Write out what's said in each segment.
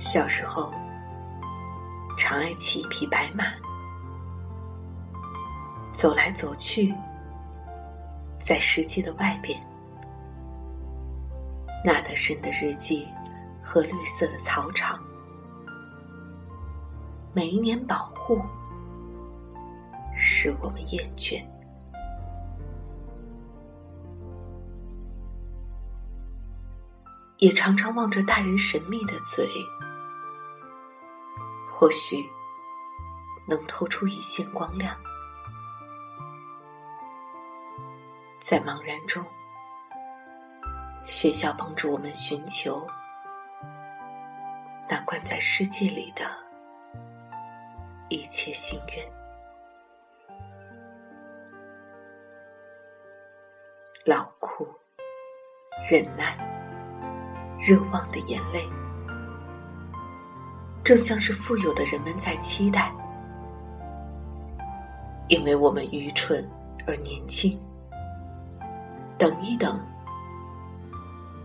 小时候，常爱骑一匹白马，走来走去，在世界的外边，那得深的日记和绿色的草场，每一年保护，使我们厌倦。也常常望着大人神秘的嘴，或许能透出一线光亮。在茫然中，学校帮助我们寻求那关在世界里的一切心愿。劳苦，忍耐。热望的眼泪，正像是富有的人们在期待，因为我们愚蠢而年轻，等一等，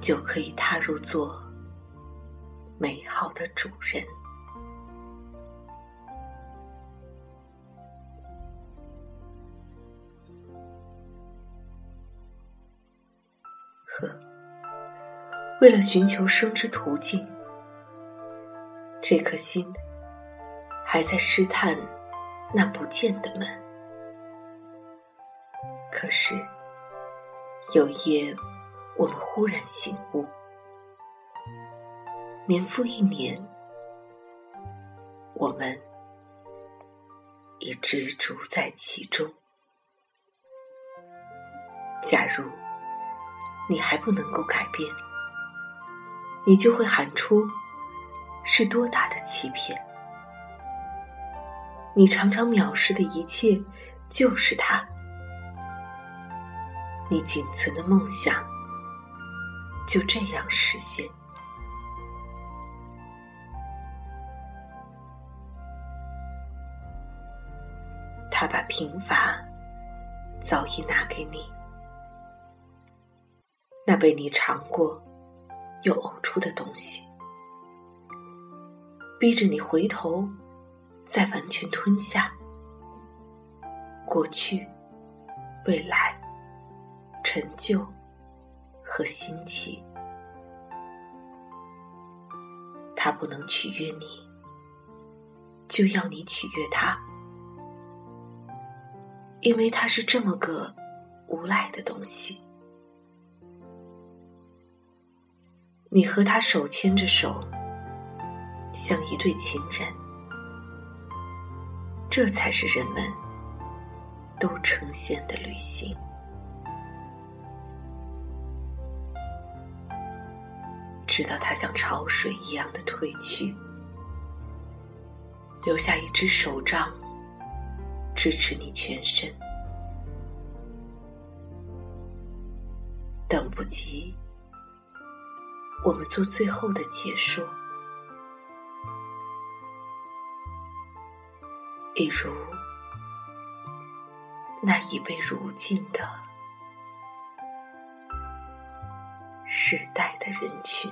就可以踏入做美好的主人。呵。为了寻求生之途径，这颗心还在试探那不见的门。可是有夜，我们忽然醒悟：年复一年，我们已执着在其中。假如你还不能够改变。你就会喊出：“是多大的欺骗！”你常常藐视的一切，就是他。你仅存的梦想，就这样实现。他把贫乏早已拿给你，那被你尝过。又呕出的东西，逼着你回头，再完全吞下过去、未来、陈旧和新奇。他不能取悦你，就要你取悦他，因为他是这么个无赖的东西。你和他手牵着手，像一对情人，这才是人们都呈现的旅行。直到他像潮水一样的退去，留下一只手杖支持你全身，等不及。我们做最后的解说，比如那已被如今的时代的人群。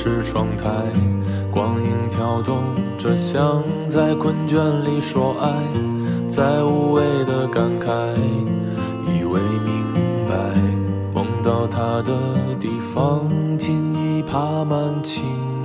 是窗台，光影跳动着，像在困倦里说爱，在无谓的感慨，以为明白，梦到他的地方，尽已爬满青。